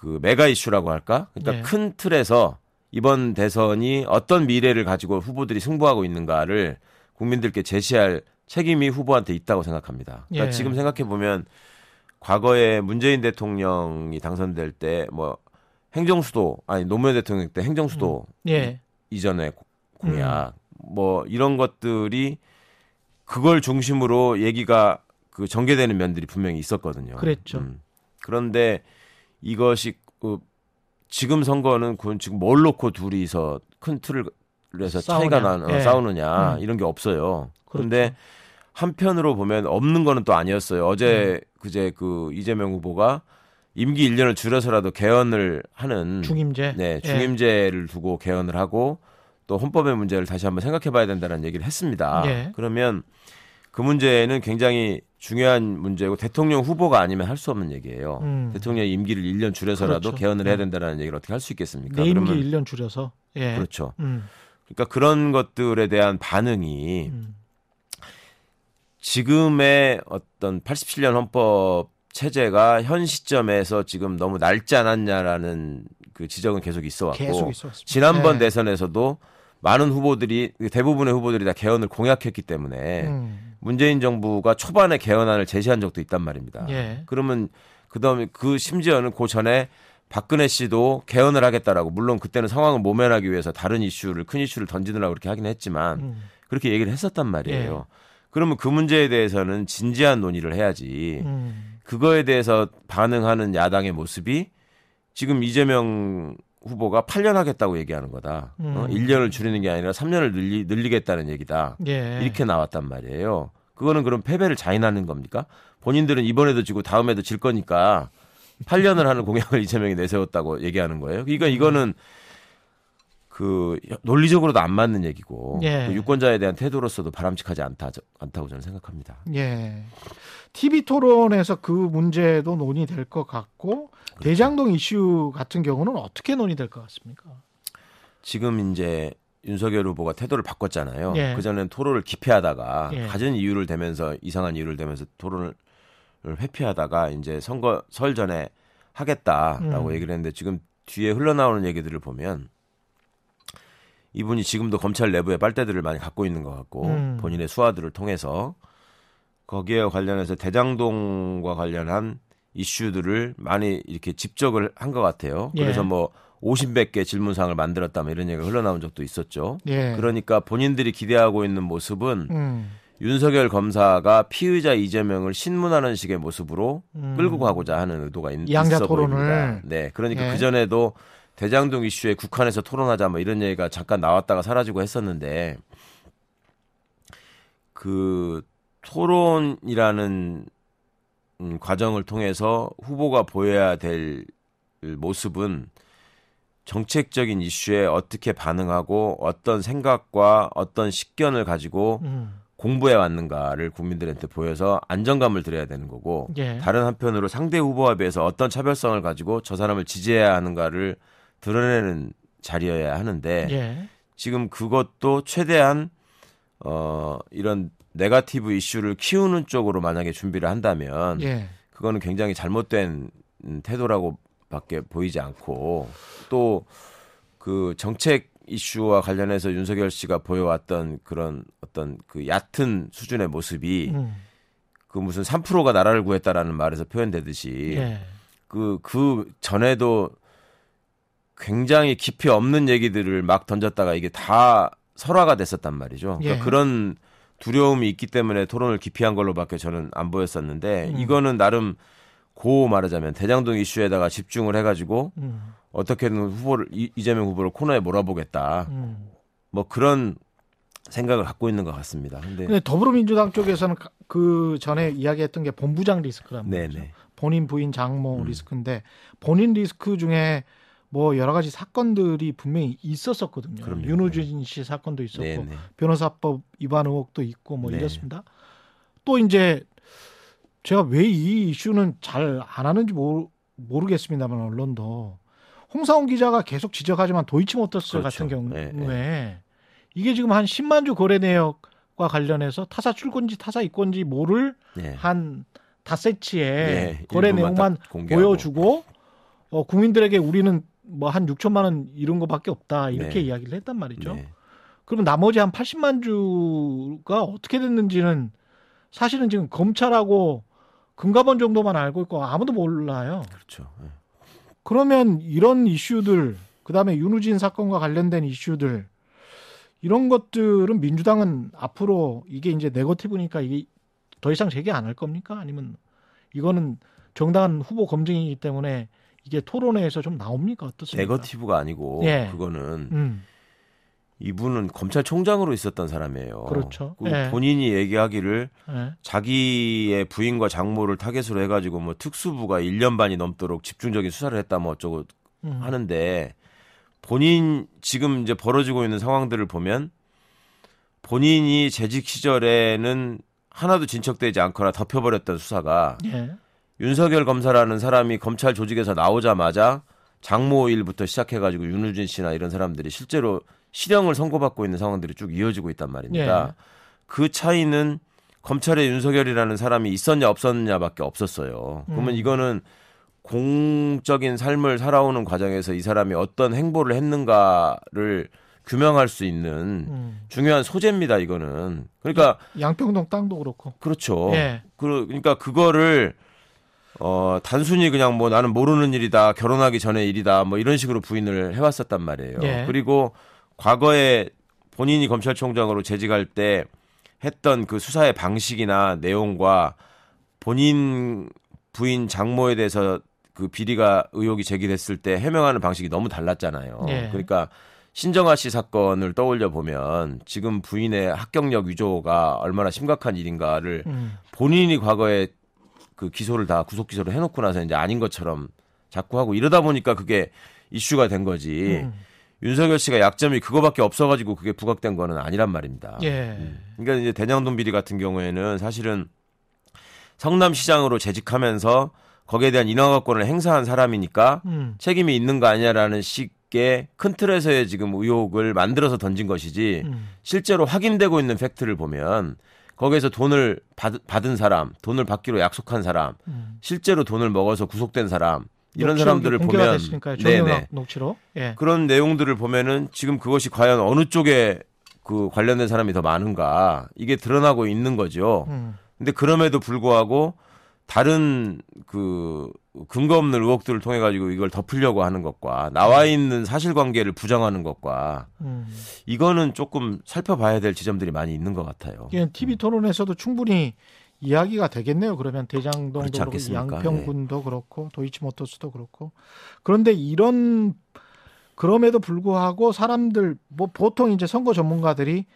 그 메가 이슈라고 할까? 그러니까 네. 큰 틀에서 이번 대선이 어떤 미래를 가지고 후보들이 승부하고 있는가를 국민들께 제시할 책임이 후보한테 있다고 생각합니다. 그러니까 예. 지금 생각해 보면 과거에 문재인 대통령이 당선될 때 뭐 행정수도 아니 노무현 대통령 때 행정수도 예. 이전에 고- 공약 뭐 이런 것들이 그걸 중심으로 얘기가 그 전개되는 면들이 분명히 있었거든요. 음. 그랬죠. 그런데 이것이 그 지금 선거는 그건 지금 뭘 놓고 둘이서 큰 틀을 해서 차이가 싸우냐. 나 예. 싸우느냐 음. 이런 게 없어요. 그렇죠. 그런데 한편으로 보면 없는 거는 또 아니었어요. 어제 음. 그제 그 이재명 후보가 임기 1년을 줄여서라도 개헌을 하는 중임제. 네, 예. 중임제를 두고 개헌을 하고 또 헌법의 문제를 다시 한번 생각해 봐야 된다는 얘기를 했습니다. 예. 그러면 그 문제는 굉장히 중요한 문제고 대통령 후보가 아니면 할 수 없는 얘기예요. 음. 대통령의 임기를 1년 줄여서라도 그렇죠. 개헌을 해야 음. 된다는 얘기를 어떻게 할 수 있겠습니까? 내 임기 그러면 1년 줄여서. 예. 그렇죠. 음. 그러니까 그런 것들에 대한 반응이 음. 지금의 어떤 87년 헌법 체제가 현 시점에서 지금 너무 낡지 않았냐라는 그 지적은 계속 있어 왔고 계속. 지난번 예. 대선에서도 많은 후보들이 대부분의 후보들이 다 개헌을 공약했기 때문에 음. 문재인 정부가 초반에 개헌안을 제시한 적도 있단 말입니다. 예. 그러면 그다음에 그 심지어는 그 전에 박근혜 씨도 개헌을 하겠다라고 물론 그때는 상황을 모면하기 위해서 다른 이슈를 큰 이슈를 던지느라고 그렇게 하긴 했지만 음. 그렇게 얘기를 했었단 말이에요. 그러면 그 문제에 대해서는 진지한 논의를 해야지. 음. 그거에 대해서 반응하는 야당의 모습이 지금 이재명 후보가 8년 하겠다고 얘기하는 거다. 어? 음. 1년을 줄이는 게 아니라 3년을 늘리, 늘리겠다는 얘기다. 예. 이렇게 나왔단 말이에요. 그거는 그럼 패배를 자인하는 겁니까? 본인들은 이번에도 지고 다음에도 질 거니까 8년을 하는 공약을 이재명이 내세웠다고 얘기하는 거예요. 그러니까 이거는 그 논리적으로도 안 맞는 얘기고 예. 그 유권자에 대한 태도로서도 바람직하지 않다, 않다고 저는 생각합니다. 예. TV 토론에서 그 문제도 논의될 것 같고. 대장동 이슈 같은 경우는 어떻게 논의될 것 같습니까? 지금 이제 윤석열 후보가 태도를 바꿨잖아요. 예. 그전엔 토론을 기피하다가 예. 가진 이유를 대면서 이상한 이유를 대면서 토론을 회피하다가 이제 선거 설 전에 하겠다라고 음. 얘기를 했는데 지금 뒤에 흘러나오는 얘기들을 보면 이분이 지금도 검찰 내부에 빨대들을 많이 갖고 있는 것 같고 음. 본인의 수하들을 통해서 거기에 관련해서 대장동과 관련한 이슈들을 많이 이렇게 집적을 한 것 같아요. 예. 그래서 뭐 50몇 개 질문상을 만들었다 뭐 이런 얘기가 흘러나온 적도 있었죠. 예. 그러니까 본인들이 기대하고 있는 모습은 음. 윤석열 검사가 피의자 이재명을 신문하는 식의 모습으로 음. 끌고 가고자 하는 의도가 있, 양자 있어 토론을. 보입니다. 네, 그러니까 예. 그 전에도 대장동 이슈에 국한에서 토론하자 뭐 이런 얘기가 잠깐 나왔다가 사라지고 했었는데 그 토론이라는 음, 과정을 통해서 후보가 보여야 될 모습은 정책적인 이슈에 어떻게 반응하고 어떤 생각과 어떤 식견을 가지고 음. 공부해 왔는가를 국민들한테 보여서 안정감을 드려야 되는 거고 예. 다른 한편으로 상대 후보와 비해서 어떤 차별성을 가지고 저 사람을 지지해야 하는가를 드러내는 자리여야 하는데 예. 지금 그것도 최대한 어 이런 네가티브 이슈를 키우는 쪽으로 만약에 준비를 한다면 예. 그거는 굉장히 잘못된 음, 태도라고밖에 보이지 않고 또 그 정책 이슈와 관련해서 윤석열 씨가 보여왔던 그런 어떤 그 얕은 수준의 모습이 음. 그 무슨 3%가 나라를 구했다라는 말에서 표현되듯이 예. 그, 그 전에도 굉장히 깊이 없는 얘기들을 막 던졌다가 이게 다 설화가 됐었단 말이죠. 그러니까 예. 그런 두려움이 있기 때문에 토론을 기피한 걸로밖에 저는 안 보였었는데 음. 이거는 나름 고 말하자면 대장동 이슈에다가 집중을 해가지고 음. 어떻게든 후보를 이- 이재명 후보를 코너에 몰아보겠다. 음. 뭐 그런 생각을 갖고 있는 것 같습니다. 근데 근데 더불어민주당 쪽에서는 가- 그 전에 이야기했던 게 본부장 말이죠. 네네. 본인 부인 장모 음. 리스크인데 본인 리스크 중에 뭐 여러 가지 사건들이 분명히 있었었거든요. 그럼요. 윤호진 씨 사건도 있었고 네네. 변호사법 위반 의혹도 있고 뭐 네. 이렇습니다. 또 이제 제가 왜 이 이슈는 잘 안 하는지 모르, 모르겠습니다만 언론도 홍사원 기자가 계속 지적하지만 도이치모터스 그렇죠. 같은 경우에 네, 이게 지금 한 10만 주 거래 내역과 관련해서 타사 출권지 타사 입건지 모를 네. 한 닷새치에 네, 거래 내용만 공개하고. 보여주고 어, 국민들에게 우리는 뭐 한 6천만 원 이런 거밖에 없다 이렇게 네. 이야기를 했단 말이죠. 네. 그럼 나머지 한 80만 주가 어떻게 됐는지는 사실은 지금 검찰하고 금감원 정도만 알고 있고 아무도 몰라요. 그렇죠. 네. 그러면 이런 이슈들 그다음에 윤우진 사건과 관련된 이슈들 이런 것들은 민주당은 앞으로 이게 이제 네거티브니까 이게 더 이상 제기 안 할 겁니까? 아니면 이거는 정당한 후보 검증이기 때문에 이게 토론회에서 좀 나옵니까? 어떻습니까? 네거티브가 아니고 예. 그거는 음, 이분은 검찰총장으로 있었던 사람이에요. 그렇죠. 그 예. 본인이 얘기하기를 예. 자기의 부인과 장모를 타겟으로 해가지고 뭐 특수부가 1년 반이 넘도록 집중적인 수사를 했다 뭐 어쩌고 음. 하는데 본인 지금 이제 벌어지고 있는 상황들을 보면 본인이 재직 시절에는 하나도 진척되지 않거나 덮여버렸던 수사가 예. 윤석열 검사라는 사람이 검찰 조직에서 나오자마자 장모 일부터 시작해가지고 윤우진 씨나 이런 사람들이 실제로 실형을 선고받고 있는 상황들이 쭉 이어지고 있단 말입니다. 예. 그 차이는 검찰에 윤석열이라는 사람이 있었냐 없었냐밖에 없었어요. 그러면 음. 이거는 공적인 삶을 살아오는 과정에서 이 사람이 어떤 행보를 했는가를 규명할 수 있는 음. 중요한 소재입니다. 이거는 그러니까 양평동 땅도 그렇고. 그렇죠. 예. 그- 그러니까 그거를 어 단순히 그냥 뭐 나는 모르는 일이다 결혼하기 전에 일이다 뭐 이런 식으로 부인을 해왔었단 말이에요. 예. 그리고 과거에 본인이 검찰총장으로 재직할 때 했던 그 수사의 방식이나 내용과 본인 부인 장모에 대해서 그 비리가 의혹이 제기됐을 때 해명하는 방식이 너무 달랐잖아요. 예. 그러니까 신정아 씨 사건을 떠올려 보면 지금 부인의 합격력 위조가 얼마나 심각한 일인가를 음. 본인이 과거에 그 기소를 다 구속 기소를 해놓고 나서 이제 아닌 것처럼 자꾸 하고 이러다 보니까 그게 이슈가 된 거지. 음. 윤석열 씨가 약점이 그거밖에 없어가지고 그게 부각된 거는 아니란 말입니다. 예. 그러니까 이제 대장동 비리 같은 경우에는 사실은 성남시장으로 재직하면서 거기에 대한 인허가권을 행사한 사람이니까 음. 책임이 있는 거 아니냐라는 식의 큰 틀에서의 지금 의혹을 만들어서 던진 것이지 음. 실제로 확인되고 있는 팩트를 보면 거기에서 돈을 받, 받은 사람, 돈을 받기로 약속한 사람, 음. 실제로 돈을 먹어서 구속된 사람 이런 사람들을 보면. 네네. 녹취록. 예. 그런 내용들을 보면은 지금 그것이 과연 어느 쪽에 그 관련된 사람이 더 많은가 이게 드러나고 있는 거죠. 음. 근데 그럼에도 불구하고 다른 그 근거 없는 의혹들을 통해 가지고 이걸 덮으려고 하는 것과 나와 있는 사실관계를 부정하는 것과 음. 이거는 조금 살펴봐야 될 지점들이 많이 있는 것 같아요. 이게 TV 토론에서도 충분히 이야기가 되겠네요. 그러면 대장동도 그렇고? 양평군도 그렇고 도이치모터스도 그렇고 그런데 이런 그럼에도 불구하고 사람들 뭐 보통 이제 선거 전문가들이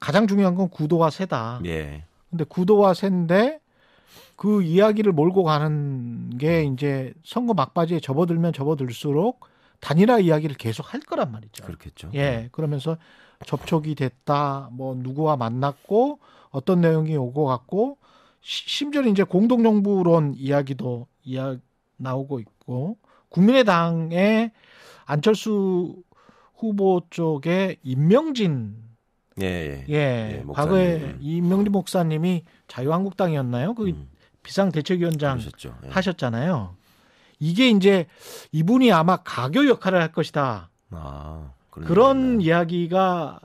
가장 중요한 건 구도와 세다. 예. 근데 구도와 세인데 그 이야기를 몰고 가는 게 이제 선거 막바지에 접어들면 접어들수록 단일화 이야기를 계속 할 거란 말이죠. 그렇겠죠. 예, 그러면서 접촉이 됐다, 뭐 누구와 만났고 어떤 내용이 오고 갔고 시- 심지어 이제 공동정부론 이야기도 이야 나오고 있고 국민의당의 안철수 후보 쪽에 임명진 예, 예. 예, 예. 과거에 음. 임명진 목사님이 자유한국당이었나요? 그 음, 비상대책위원장. 예. 하셨잖아요. 이게 이제 이분이 아마 가교 역할을 할 것이다. 아, 그런 그런 얘기였나. 이야기가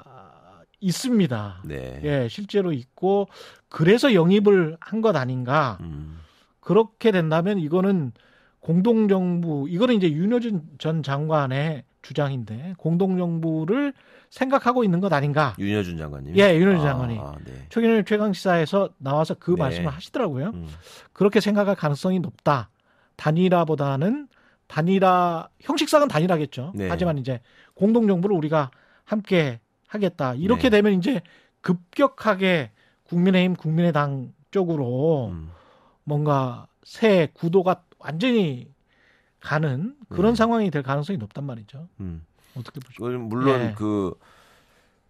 있습니다. 네. 예, 실제로 있고 그래서 영입을 한 것 아닌가. 음, 그렇게 된다면 이거는 공동정부 이거는 이제 윤여준 전 장관의 주장인데 공동정부를 생각하고 있는 것 아닌가. 윤여준 장관님. 예, 윤여준 장관이. 아, 네. 최근에 최강 시사에서 나와서 그 네. 말씀을 하시더라고요. 음, 그렇게 생각할 가능성이 높다. 단일화보다는 단일화 형식상은 단일화겠죠. 네. 하지만 이제 공동 정부를 우리가 함께 하겠다. 이렇게 네. 되면 이제 급격하게 국민의힘, 국민의당 쪽으로 음. 뭔가 새 구도가 완전히 가는 그런 음. 상황이 될 가능성이 높단 말이죠. 음. 어떻게? 그걸 물론 예. 그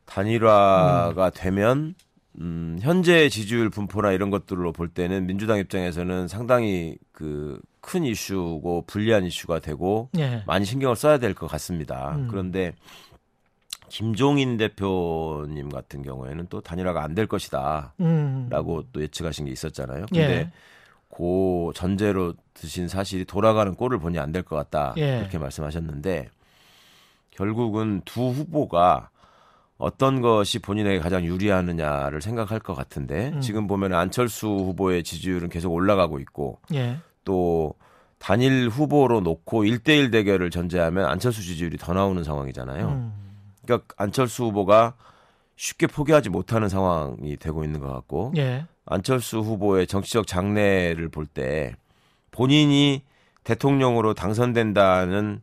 단일화가 되면 음, 현재 지지율 분포나 이런 것들로 볼 때는 민주당 입장에서는 상당히 그 큰 이슈고 불리한 이슈가 되고 예. 많이 신경을 써야 될 것 같습니다. 음. 그런데 김종인 대표님 같은 경우에는 또 단일화가 안 될 것이다라고 음. 또 예측하신 게 있었잖아요. 예. 근데 그 전제로 드신 사실이 돌아가는 꼴을 보니 안 될 것 같다 예. 그렇게 말씀하셨는데 결국은 두 후보가 어떤 것이 본인에게 가장 유리하느냐를 생각할 것 같은데 음. 지금 보면 안철수 후보의 지지율은 계속 올라가고 있고 예. 또 단일 후보로 놓고 1대1 대결을 전제하면 안철수 지지율이 더 나오는 상황이잖아요. 음. 그러니까 안철수 후보가 쉽게 포기하지 못하는 상황이 되고 있는 것 같고 예. 안철수 후보의 정치적 장래를 볼 때 본인이 대통령으로 당선된다는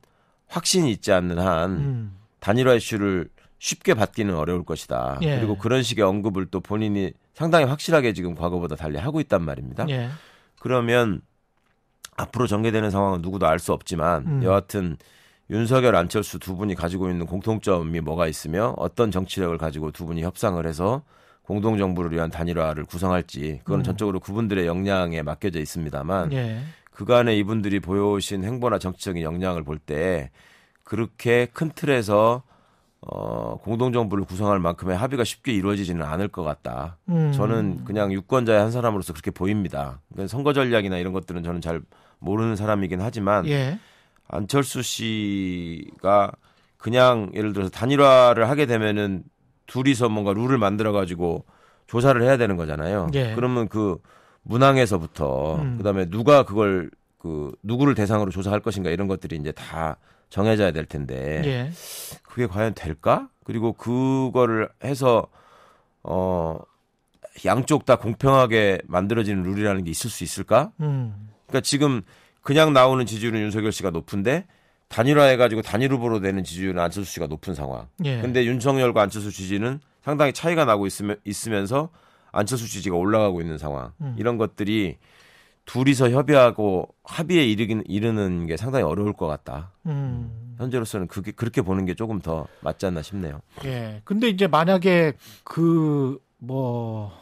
확신이 있지 않는 한 음. 단일화 이슈를 쉽게 받기는 어려울 것이다. 예. 그리고 그런 식의 언급을 또 본인이 상당히 확실하게 지금 과거보다 달리 하고 있단 말입니다. 예. 그러면 앞으로 전개되는 상황은 누구도 알 수 없지만 음. 여하튼 윤석열, 안철수 두 분이 가지고 있는 공통점이 뭐가 있으며 어떤 정치력을 가지고 두 분이 협상을 해서 공동 정부를 위한 단일화를 구성할지 그거는 음. 전적으로 그분들의 역량에 맡겨져 있습니다만 예. 그간에 이분들이 보여오신 행보나 정치적인 역량을 볼 때 그렇게 큰 틀에서 어, 공동정부를 구성할 만큼의 합의가 쉽게 이루어지지는 않을 것 같다. 음. 저는 그냥 유권자의 한 사람으로서 그렇게 보입니다. 그러니까 선거 전략이나 이런 것들은 저는 잘 모르는 사람이긴 하지만 예. 안철수 씨가 그냥 예를 들어서 단일화를 하게 되면은 둘이서 뭔가 룰을 만들어 가지고 조사를 해야 되는 거잖아요. 예. 그러면 그 문항에서부터 음. 그다음에 누가 그걸 그 누구를 대상으로 조사할 것인가 이런 것들이 이제 다 정해져야 될 텐데 예. 그게 과연 될까? 그리고 그거를 해서 어 양쪽 다 공평하게 만들어지는 룰이라는 게 있을 수 있을까? 음. 그러니까 지금 그냥 나오는 지지율은 윤석열 씨가 높은데 단일화해가지고 단일 후보로 되는 지지율은 안철수 씨가 높은 상황. 예. 근데 윤석열과 안철수 지지는 상당히 차이가 나고 있으면, 있으면서 안철수 지지가 올라가고 있는 상황. 음. 이런 것들이 둘이서 협의하고 합의에 이르긴, 이르는 게 상당히 어려울 것 같다. 음. 현재로서는 그게 그렇게 보는 게 조금 더 맞지 않나 싶네요. 예. 근데 이제 만약에 그 뭐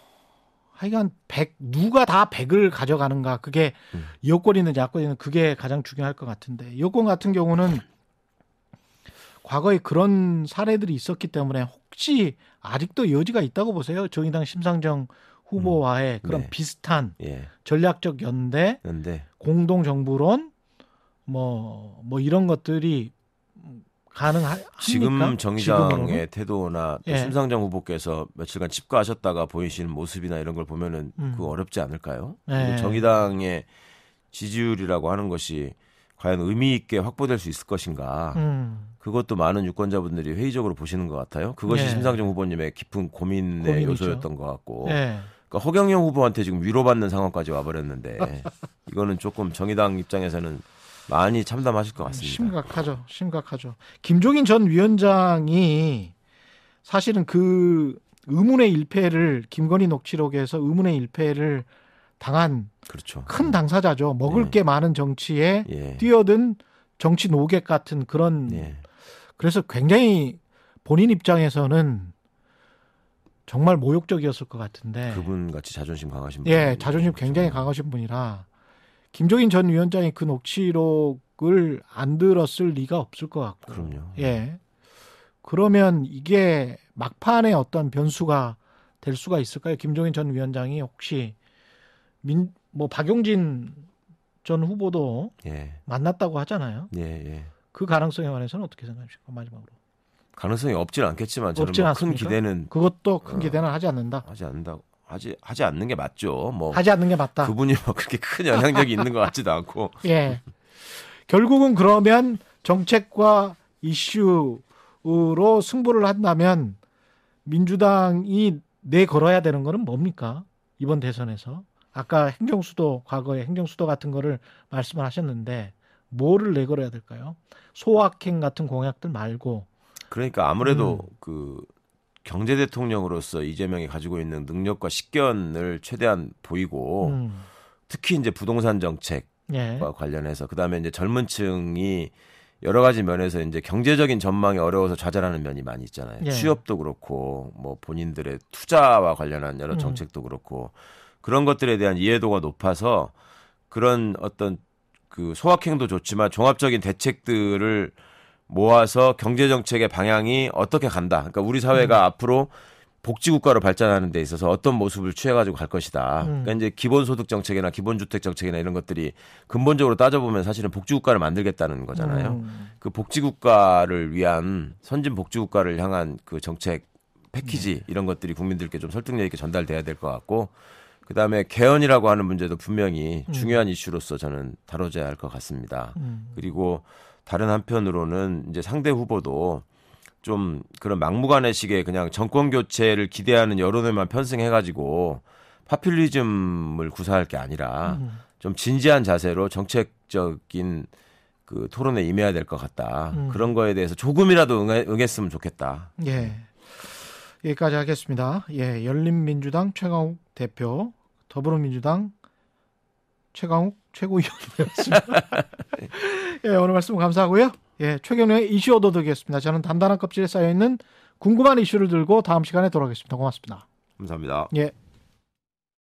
하여간 100 누가 다 100을 가져가는가 그게 음. 여권이 있는 야권이 있는 그게 가장 중요할 것 같은데 여권 같은 경우는 과거에 그런 사례들이 있었기 때문에 혹시 아직도 여지가 있다고 보세요. 정의당 심상정 후보와의 그런 네. 비슷한 예. 전략적 연대, 그런데 공동 정부론 뭐뭐 이런 것들이 가능합니까? 지금 정의당의 지금으로는? 태도나 또 예. 심상정 후보께서 며칠간 집가하셨다가 보이시는 모습이나 이런 걸 보면은 음. 그거 어렵지 않을까요? 예. 정의당의 지지율이라고 하는 것이 과연 의미 있게 확보될 수 있을 것인가? 음. 그것도 많은 유권자분들이 회의적으로 보시는 것 같아요. 그것이 예. 심상정 후보님의 깊은 고민의 고민이죠. 요소였던 것 같고, 예. 그러니까 허경영 후보한테 지금 위로받는 상황까지 와버렸는데 이거는 조금 정의당 입장에서는 많이 참담하실 것 같습니다. 심각하죠. 심각하죠. 김종인 전 위원장이 사실은 그 의문의 일패를 김건희 녹취록에서 의문의 일패를 당한 그렇죠. 큰 당사자죠. 먹을 예. 게 많은 정치에 예. 뛰어든 정치 노객 같은 그런 예. 그래서 굉장히 본인 입장에서는 정말 모욕적이었을 것 같은데 그분 같이 자존심 강하신 분. 네. 예, 자존심 굉장히 강하신 분이라 김종인 전 위원장이 그 녹취록을 안 들었을 리가 없을 것 같고. 그럼요. 예. 그러면 이게 막판에 어떤 변수가 될 수가 있을까요? 김종인 전 위원장이 혹시 민, 뭐 박용진 전 후보도 예. 만났다고 하잖아요. 예, 예. 그 가능성에 관해서는 어떻게 생각하십니까? 마지막으로. 가능성이 없진 않겠지만 저는 없진 뭐큰 않습니까? 기대는 그것도 큰 어. 기대는 하지 않는다. 하지 않는다. 하지 하지 않는 게 맞죠. 뭐 하지 않는 게 맞다. 그분이 뭐 그렇게 큰 영향력이 있는 것 같지도 않고. 예. 결국은 그러면 정책과 이슈로 승부를 한다면 민주당이 내 걸어야 되는 거는 뭡니까? 이번 대선에서. 아까 행정수도, 과거에 행정수도 같은 거를 말씀을 하셨는데, 뭐를 내걸어야 될까요? 소확행 같은 공약들 말고, 그러니까 아무래도 음. 그 경제 대통령으로서 이재명이 가지고 있는 능력과 식견을 최대한 보이고 음. 특히 이제 부동산 정책과 예. 관련해서 그다음에 이제 젊은층이 여러 가지 면에서 이제 경제적인 전망이 어려워서 좌절하는 면이 많이 있잖아요. 예. 취업도 그렇고 뭐 본인들의 투자와 관련한 여러 음. 정책도 그렇고 그런 것들에 대한 이해도가 높아서 그런 어떤 그 소확행도 좋지만 종합적인 대책들을 모아서 경제 정책의 방향이 어떻게 간다. 그러니까 우리 사회가 음. 앞으로 복지국가로 발전하는 데 있어서 어떤 모습을 취해가지고 갈 것이다. 음. 그러니까 이제 기본소득 정책이나 기본주택 정책이나 이런 것들이 근본적으로 따져보면 사실은 복지국가를 만들겠다는 거잖아요. 음. 그 복지국가를 위한 선진 복지국가를 향한 그 정책 패키지 네. 이런 것들이 국민들께 좀 설득력 있게 전달돼야 될 것 같고 그다음에 개헌이라고 하는 문제도 분명히 음. 중요한 이슈로서 저는 다뤄져야 할 것 같습니다. 음. 그리고 다른 한편으로는 이제 상대 후보도 좀 그런 막무가내식의 그냥 정권 교체를 기대하는 여론에만 편승해 가지고 파퓰리즘을 구사할 게 아니라 음. 좀 진지한 자세로 정책적인 그 토론에 임해야 될 것 같다. 음. 그런 거에 대해서 조금이라도 응해, 응했으면 좋겠다. 예. 여기까지 하겠습니다. 예, 열린민주당 최강욱 대표, 더불어민주당 최강욱 최고위원이었습니다. 예, 오늘 말씀 감사하고요. 예, 최경련의 이슈 얻어드리겠습니다. 저는 단단한 껍질에 쌓여있는 궁금한 이슈를 들고 다음 시간에 돌아오겠습니다. 고맙습니다. 감사합니다. 예.